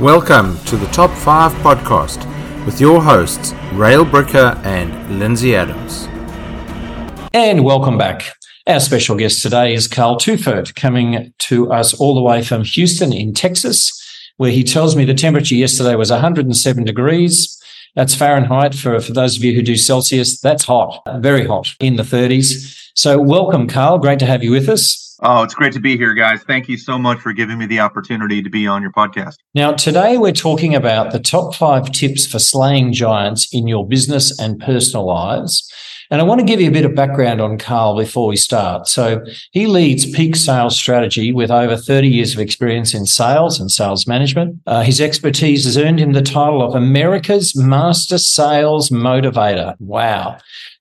Welcome to the Top 5 podcast with your hosts, Rael Bricker and Lindsay Adams. And welcome back. Our special guest today is Curt Tueffert, coming to us all the way from Houston in Texas, where he tells me the temperature yesterday was 107 degrees. That's Fahrenheit. For, for those of you who do Celsius, that's hot, very hot in the 30s. So, welcome, Curt. Great to have you with us. Oh, it's great to be here, guys. Thank you so much for giving me the opportunity to be on your podcast. Now, today we're talking about the top five tips for slaying giants in your business and personal lives. And I want to give you a bit of background on Curt before we start. So he leads peak sales strategy with over 30 years of experience in sales and sales management. Uh, his expertise has earned him the title of America's Master Sales Motivator. Wow.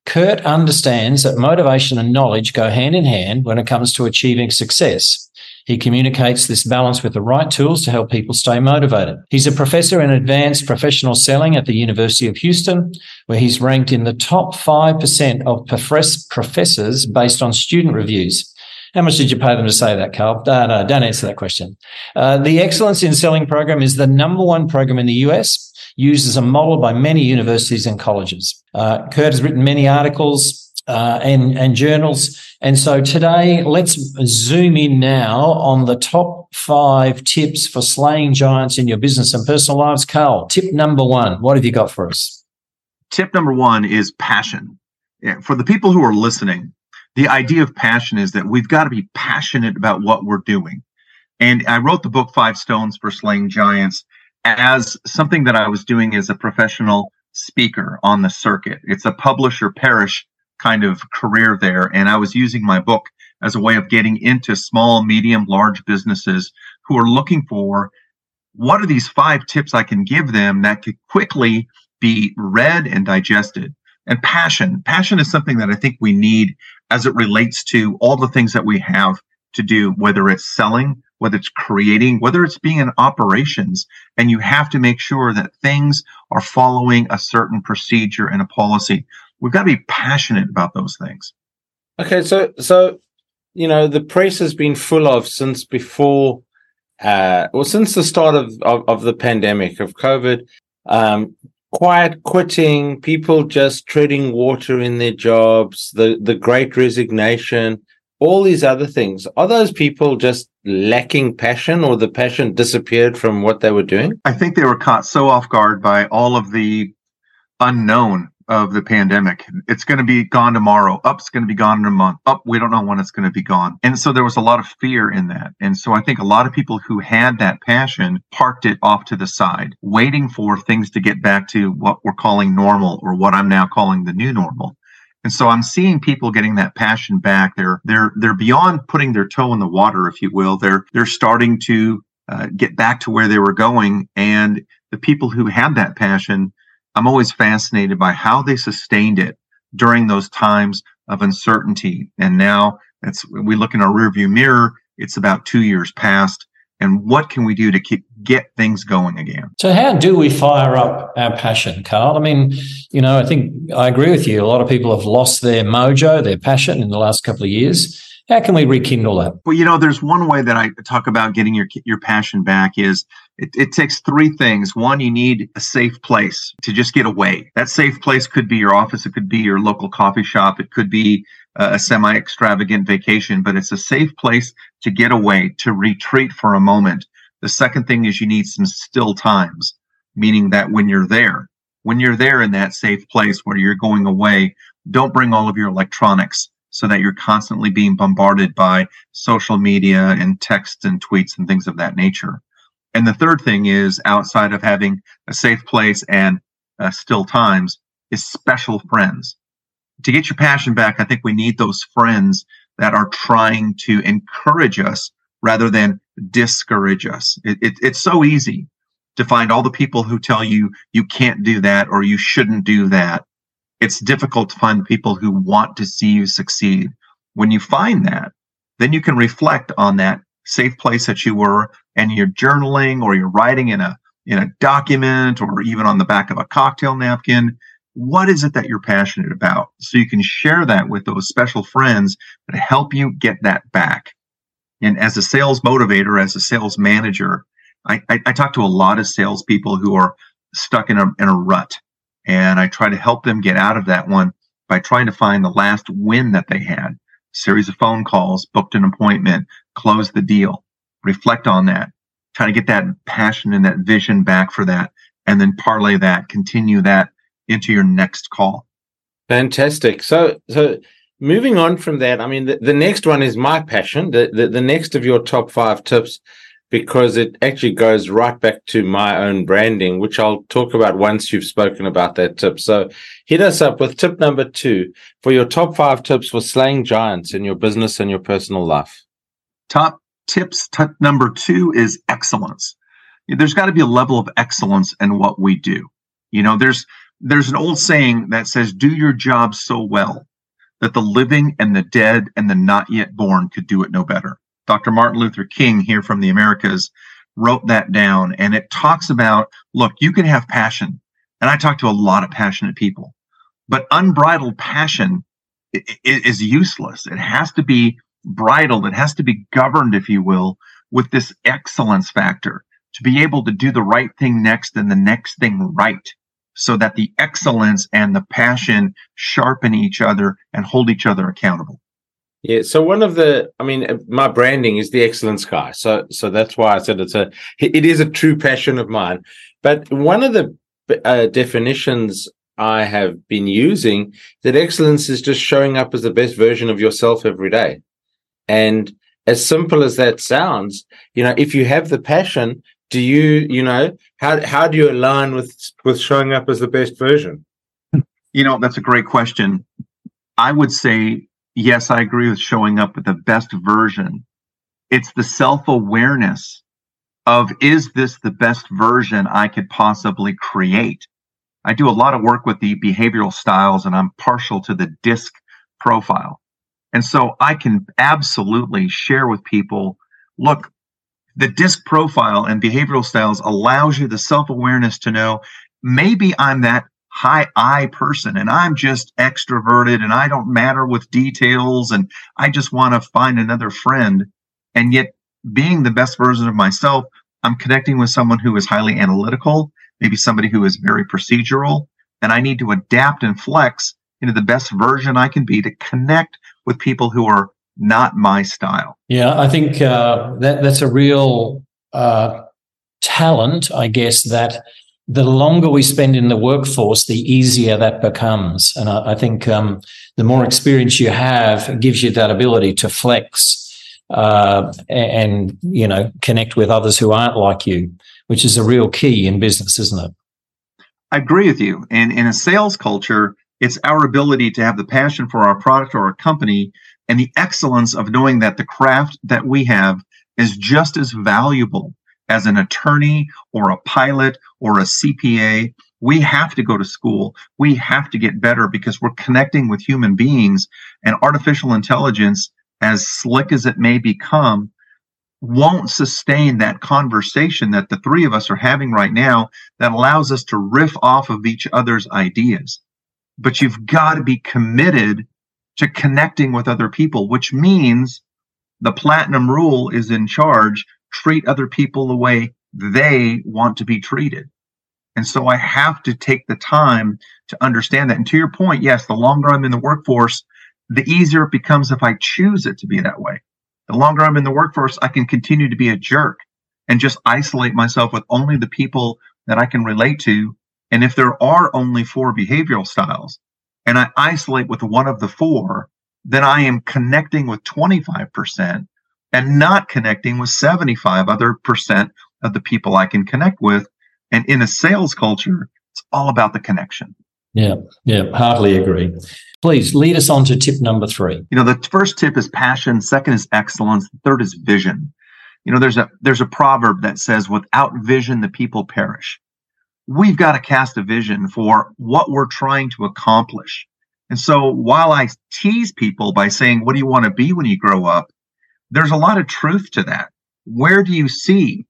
Curt understands that motivation and knowledge go hand in hand when it comes to achieving success. He communicates this balance with the right tools to help people stay motivated. He's a professor in advanced professional selling at the University of Houston, where he's ranked in the top 5% of professors based on student reviews. How much did you pay them to say that, Curt? No, no, don't answer that question. Uh, the Excellence in Selling program is the number one program in the US used as a model by many universities and colleges. Uh, Curt has written many articles uh, and, and journals. And so today, let's zoom in now on the top five tips for slaying giants in your business and personal lives. Curt, tip number one, what have you got for us? Tip number one is passion. For the people who are listening, the idea of passion is that we've got to be passionate about what we're doing. And I wrote the book Five Stones for Slaying Giants as something that I was doing as a professional speaker on the circuit. It's a publisher perish kind of career there. And I was using my book as a way of getting into small, medium, large businesses who are looking for what are these five tips I can give them that could quickly be read and digested. And passion. Passion is something that I think we need as it relates to all the things that we have to do, whether it's selling, whether it's creating, whether it's being in operations, and you have to make sure that things are following a certain procedure and a policy. We've got to be passionate about those things. Okay, so so you know the press has been full of since before, uh, well, since the start of of, of the pandemic of COVID, um, quiet quitting, people just treading water in their jobs, the the Great Resignation all these other things. Are those people just lacking passion or the passion disappeared from what they were doing? I think they were caught so off guard by all of the unknown of the pandemic. It's going to be gone tomorrow. Up's going to be gone in a month. Up we don't know when it's going to be gone. And so there was a lot of fear in that. And so i think a lot of people who had that passion parked it off to the side waiting for things to get back to what we're calling normal or what i'm now calling the new normal and so I'm seeing people getting that passion back. They're they're they're beyond putting their toe in the water, if you will. They're they're starting to uh, get back to where they were going. And the people who had that passion, I'm always fascinated by how they sustained it during those times of uncertainty. And now it's we look in our rearview mirror. It's about two years past and what can we do to keep get things going again? So how do we fire up our passion curt? I mean you know i think i agree with you. A lot of people have lost their mojo their passion in the last couple of years how can we rekindle that well you know there's one way that i talk about getting your your passion back is it, it takes three things. One you need a safe place to just get away. That safe place could be your office it could be your local coffee shop it could be a semi extravagant vacation, but it's a safe place to get away, to retreat for a moment. The second thing is you need some still times, meaning that when you're there, when you're there in that safe place where you're going away, don't bring all of your electronics so that you're constantly being bombarded by social media and texts and tweets and things of that nature. And the third thing is outside of having a safe place and uh, still times is special friends to get your passion back, I think we need those friends that are trying to encourage us rather than discourage us. It, it, it's so easy to find all the people who tell you you can't do that or you shouldn't do that. It's difficult to find people who want to see you succeed. When you find that, then you can reflect on that safe place that you were and you're journaling or you're writing in a in a document or even on the back of a cocktail napkin what is it that you're passionate about? So you can share that with those special friends that help you get that back. And as a sales motivator, as a sales manager, I, I, I talk to a lot of salespeople who are stuck in a, in a rut and I try to help them get out of that one by trying to find the last win that they had. Series of phone calls, booked an appointment, close the deal, reflect on that, try to get that passion and that vision back for that, and then parlay that, continue that into your next call. Fantastic. So, so moving on from that, I mean, the, the next one is my passion. The, the, the next of your top five tips, because it actually goes right back to my own branding, which I'll talk about once you've spoken about that tip. So hit us up with tip number two for your top five tips for slaying giants in your business and your personal life. Top tips tip number two is excellence. There's got to be a level of excellence in what we do. You know, there's there's an old saying that says, do your job so well that the living and the dead and the not yet born could do it no better. Dr. Martin Luther King here from the Americas wrote that down and it talks about, look, you can have passion. And I talk to a lot of passionate people, but unbridled passion is useless. It has to be bridled. It has to be governed, if you will, with this excellence factor to be able to do the right thing next and the next thing right so that the excellence and the passion sharpen each other and hold each other accountable. Yeah. So one of the, I mean, my branding is the excellence guy. So, so that's why I said it's a, it is a true passion of mine. But one of the uh, definitions I have been using that excellence is just showing up as the best version of yourself every day. And as simple as that sounds, you know, if you have the passion, do you you know how how do you align with with showing up as the best version you know that's a great question i would say yes i agree with showing up with the best version. It's the self-awareness of is this the best version i could possibly create? I do a lot of work with the behavioral styles and i'm partial to the disc profile. And so i can absolutely share with people look the disc profile and behavioral styles allows you the self-awareness to know maybe I'm that high I person and I'm just extroverted and I don't matter with details and I just want to find another friend. And yet being the best version of myself, I'm connecting with someone who is highly analytical, maybe somebody who is very procedural, and I need to adapt and flex into the best version I can be to connect with people who are not my style. Yeah, I think uh, that that's a real uh, talent, I guess. That the longer we spend in the workforce, the easier that becomes, and I, I think um, the more experience you have gives you that ability to flex uh, and you know connect with others who aren't like you, which is a real key in business, isn't it? I agree with you. And in a sales culture, it's our ability to have the passion for our product or our company and the excellence of knowing that the craft that we have is just as valuable as an attorney or a pilot or a CPA. We have to go to school. We have to get better because we're connecting with human beings and artificial intelligence, as slick as it may become, won't sustain that conversation that the three of us are having right now that allows us to riff off of each other's ideas. But you've got to be committed to connecting with other people, which means the platinum rule is in charge. Treat other people the way they want to be treated. And so I have to take the time to understand that. And to your point, yes, the longer I'm in the workforce, the easier it becomes if I choose it to be that way. The longer I'm in the workforce, I can continue to be a jerk and just isolate myself with only the people that I can relate to. And if there are only four behavioral styles, and I isolate with one of the four, then I am connecting with 25% and not connecting with 75 other percent of the people I can connect with. And in a sales culture, it's all about the connection. Yeah, yeah, hardly agree. Please lead us on to tip number three. You know, the first tip is passion, second is excellence, the third is vision. You know, there's a there's a proverb that says, without vision, the people perish we've got to cast a vision for what we're trying to accomplish. And so while I tease people by saying, what do you want to be when you grow up? There's a lot of truth to that. Where do you see?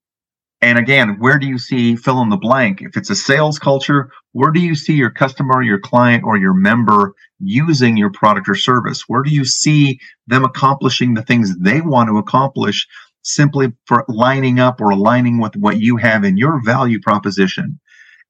And again, where do you see fill in the blank? If it's a sales culture, where do you see your customer, your client, or your member using your product or service? Where do you see them accomplishing the things they want to accomplish simply for lining up or aligning with what you have in your value proposition.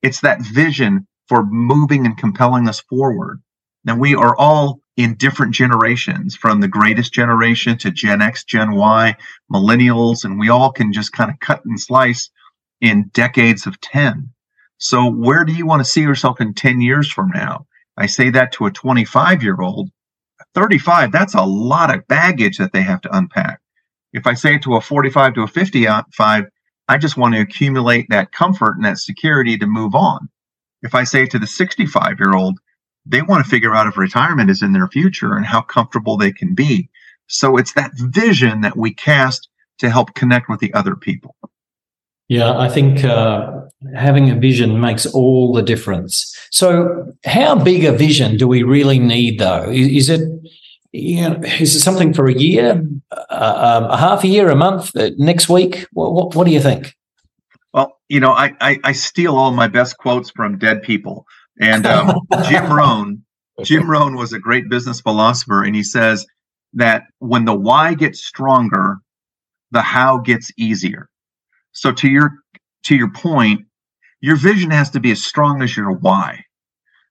It's that vision for moving and compelling us forward. Now, we are all in different generations from the greatest generation to Gen X, Gen Y, millennials, and we all can just kind of cut and slice in decades of 10. So, where do you want to see yourself in 10 years from now? I say that to a 25 year old. 35, that's a lot of baggage that they have to unpack. If I say it to a 45 to a 55, I just want to accumulate that comfort and that security to move on. If I say it to the 65 year old, they want to figure out if retirement is in their future and how comfortable they can be. So it's that vision that we cast to help connect with the other people. Yeah, I think uh, having a vision makes all the difference. So, how big a vision do we really need, though? Is, is it you know, is it something for a year, uh, um, a half a year, a month, uh, next week? What, what, what, do you think? Well, you know, I, I, I steal all my best quotes from dead people, and um, Jim Rohn. Jim Rohn was a great business philosopher, and he says that when the why gets stronger, the how gets easier. So to your to your point, your vision has to be as strong as your why.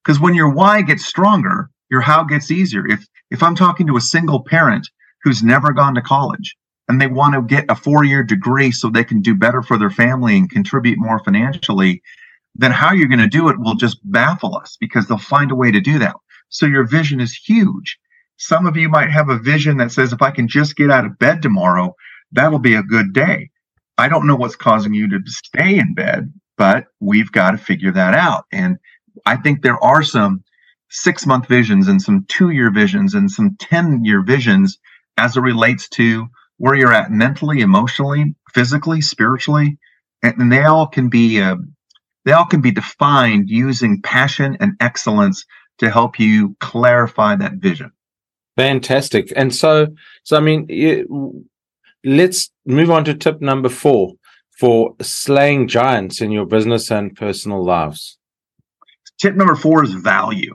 Because when your why gets stronger, your how gets easier. If if I'm talking to a single parent who's never gone to college and they want to get a four-year degree so they can do better for their family and contribute more financially, then how you're going to do it will just baffle us because they'll find a way to do that. So your vision is huge. Some of you might have a vision that says if I can just get out of bed tomorrow, that'll be a good day. I don't know what's causing you to stay in bed, but we've got to figure that out. And I think there are some six month visions and some two year visions and some 10 year visions as it relates to where you're at mentally, emotionally, physically, spiritually. And, they all can be, uh, they all can be defined using passion and excellence to help you clarify that vision. Fantastic. And so, so I mean, let's move on to tip number four for slaying giants in your business and personal lives. Tip number four is value.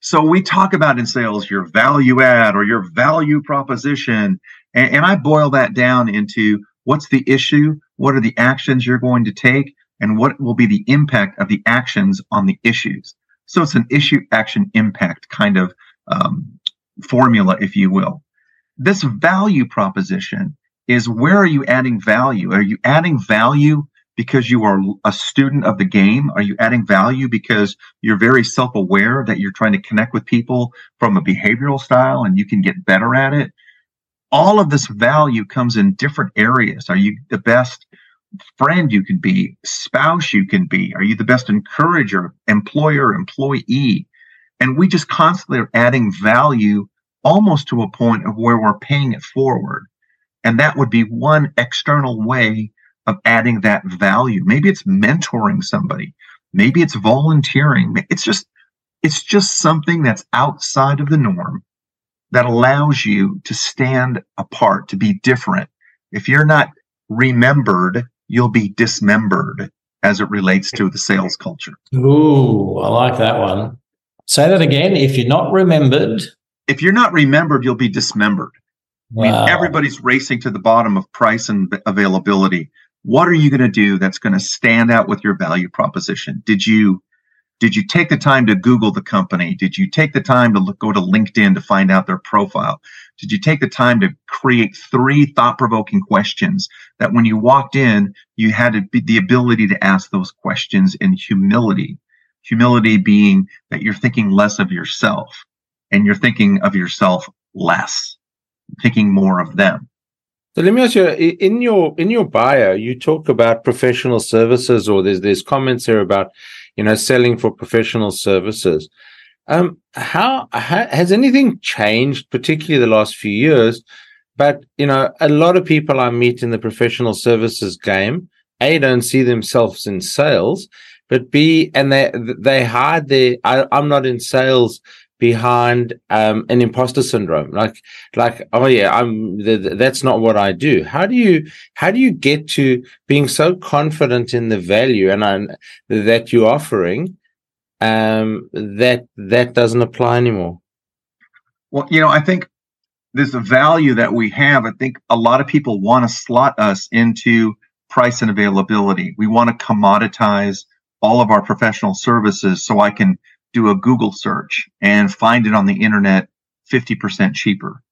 So we talk about in sales your value add or your value proposition. And, and I boil that down into what's the issue? What are the actions you're going to take? And what will be the impact of the actions on the issues? So it's an issue action impact kind of um, formula, if you will. This value proposition is where are you adding value? Are you adding value because you are a student of the game? Are you adding value because you're very self aware that you're trying to connect with people from a behavioral style and you can get better at it? All of this value comes in different areas. Are you the best friend you can be, spouse you can be? Are you the best encourager, employer, employee? And we just constantly are adding value almost to a point of where we're paying it forward. And that would be one external way of adding that value. Maybe it's mentoring somebody. Maybe it's volunteering. It's just, it's just something that's outside of the norm that allows you to stand apart, to be different. If you're not remembered, you'll be dismembered as it relates to the sales culture. Ooh, I like that one. Say that again. If you're not remembered, if you're not remembered, you'll be dismembered. Wow. I mean, everybody's racing to the bottom of price and availability. What are you going to do that's going to stand out with your value proposition? Did you did you take the time to Google the company? Did you take the time to look, go to LinkedIn to find out their profile? Did you take the time to create three thought provoking questions that when you walked in, you had the ability to ask those questions in humility? Humility being that you're thinking less of yourself and you're thinking of yourself less thinking more of them. So let me ask you in your in your bio, you talk about professional services, or there's there's comments here about you know selling for professional services. Um, how, has anything changed, particularly the last few years? But you know, a lot of people I meet in the professional services game, a don't see themselves in sales, but b and they they hide their. I, I'm not in sales behind um, an imposter syndrome. Like like oh yeah i'm th- that's not what i do. How do you how do you get to being so confident in the value and I, that you're offering um, that that doesn't apply anymore? Well you know i think this value that we have, I think a lot of people want to slot us into price and availability. We want to commoditize all of our professional services so I can do a Google search and find it on the internet 50% cheaper.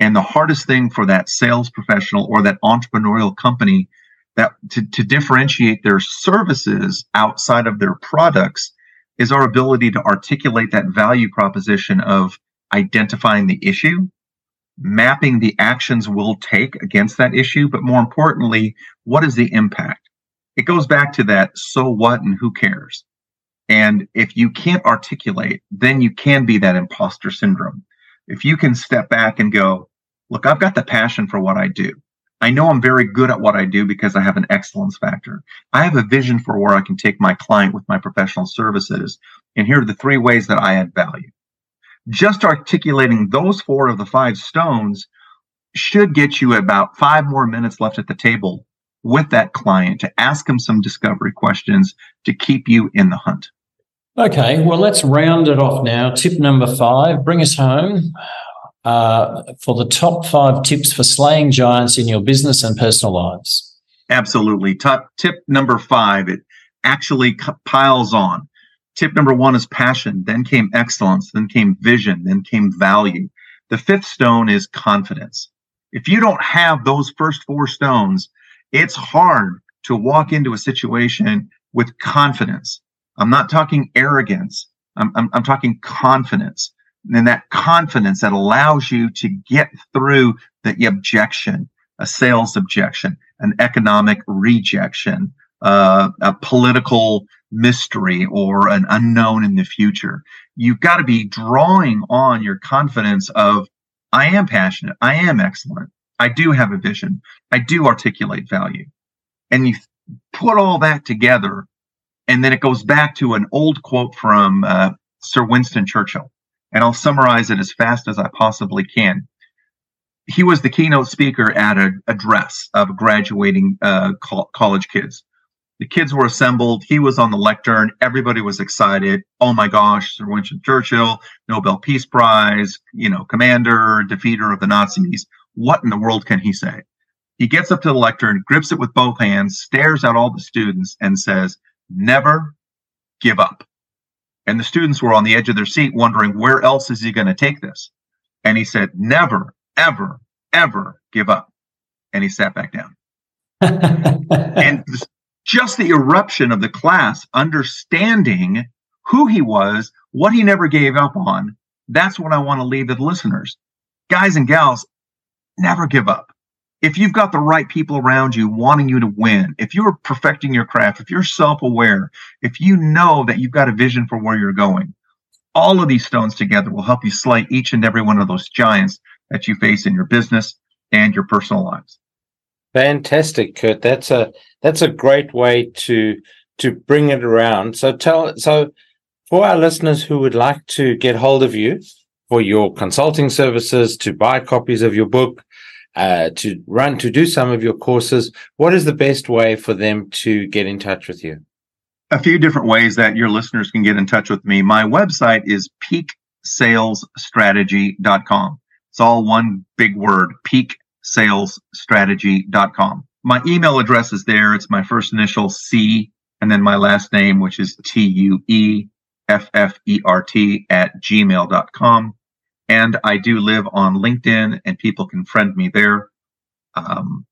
And the hardest thing for that sales professional or that entrepreneurial company that to, to differentiate their services outside of their products is our ability to articulate that value proposition of identifying the issue, mapping the actions we'll take against that issue, but more importantly, what is the impact? It goes back to that so what and who cares. And if you can't articulate, then you can be that imposter syndrome. If you can step back and go, look, I've got the passion for what I do. I know I'm very good at what I do because I have an excellence factor. I have a vision for where I can take my client with my professional services. And here are the three ways that I add value. Just articulating those four of the five stones should get you about five more minutes left at the table with that client to ask them some discovery questions to keep you in the hunt. Okay, well, let's round it off now. Tip number five bring us home uh, for the top five tips for slaying giants in your business and personal lives. Absolutely. Top tip number five, it actually piles on. Tip number one is passion, then came excellence, then came vision, then came value. The fifth stone is confidence. If you don't have those first four stones, it's hard to walk into a situation with confidence. I'm not talking arrogance. I'm, I'm, I'm talking confidence. And that confidence that allows you to get through the objection, a sales objection, an economic rejection, uh, a political mystery, or an unknown in the future. You've got to be drawing on your confidence of, I am passionate. I am excellent. I do have a vision. I do articulate value. And you put all that together, and then it goes back to an old quote from uh, Sir Winston Churchill. And I'll summarize it as fast as I possibly can. He was the keynote speaker at an address of graduating uh, co- college kids. The kids were assembled. He was on the lectern. Everybody was excited. Oh my gosh, Sir Winston Churchill, Nobel Peace Prize, you know, commander, defeater of the Nazis what in the world can he say? He gets up to the lectern, grips it with both hands, stares at all the students, and says, Never give up. And the students were on the edge of their seat wondering, where else is he going to take this? And he said, Never, ever, ever give up. And he sat back down. and just the eruption of the class, understanding who he was, what he never gave up on, that's what I want to leave the listeners. Guys and gals, never give up. If you've got the right people around you wanting you to win, if you're perfecting your craft, if you're self aware, if you know that you've got a vision for where you're going, all of these stones together will help you slay each and every one of those giants that you face in your business and your personal lives. Fantastic, Curt. That's a that's a great way to to bring it around. So tell so for our listeners who would like to get hold of you, for your consulting services, to buy copies of your book, uh, to run, to do some of your courses, what is the best way for them to get in touch with you? A few different ways that your listeners can get in touch with me. My website is peaksalesstrategy.com. It's all one big word, peaksalesstrategy.com. My email address is there. It's my first initial C and then my last name, which is T U E F F E R T at gmail.com. And I do live on LinkedIn and people can friend me there. Um,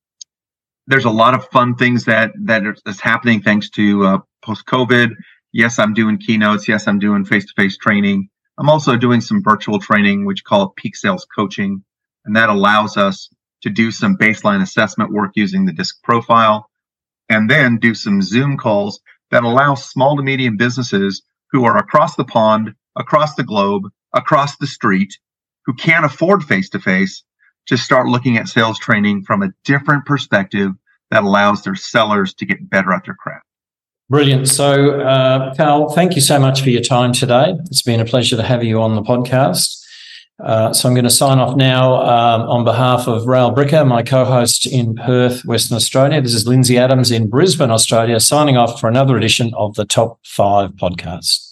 there's a lot of fun things that, that is happening thanks to uh, post COVID. Yes, I'm doing keynotes. Yes, I'm doing face to face training. I'm also doing some virtual training, which call peak sales coaching. And that allows us to do some baseline assessment work using the disc profile and then do some Zoom calls that allow small to medium businesses who are across the pond, across the globe, across the street, who can't afford face to face to start looking at sales training from a different perspective that allows their sellers to get better at their craft. Brilliant. So, uh, Curt, thank you so much for your time today. It's been a pleasure to have you on the podcast. Uh, so I'm going to sign off now um, on behalf of Rael Bricker, my co-host in Perth, Western Australia. This is Lindsay Adams in Brisbane, Australia, signing off for another edition of the Top 5 podcast.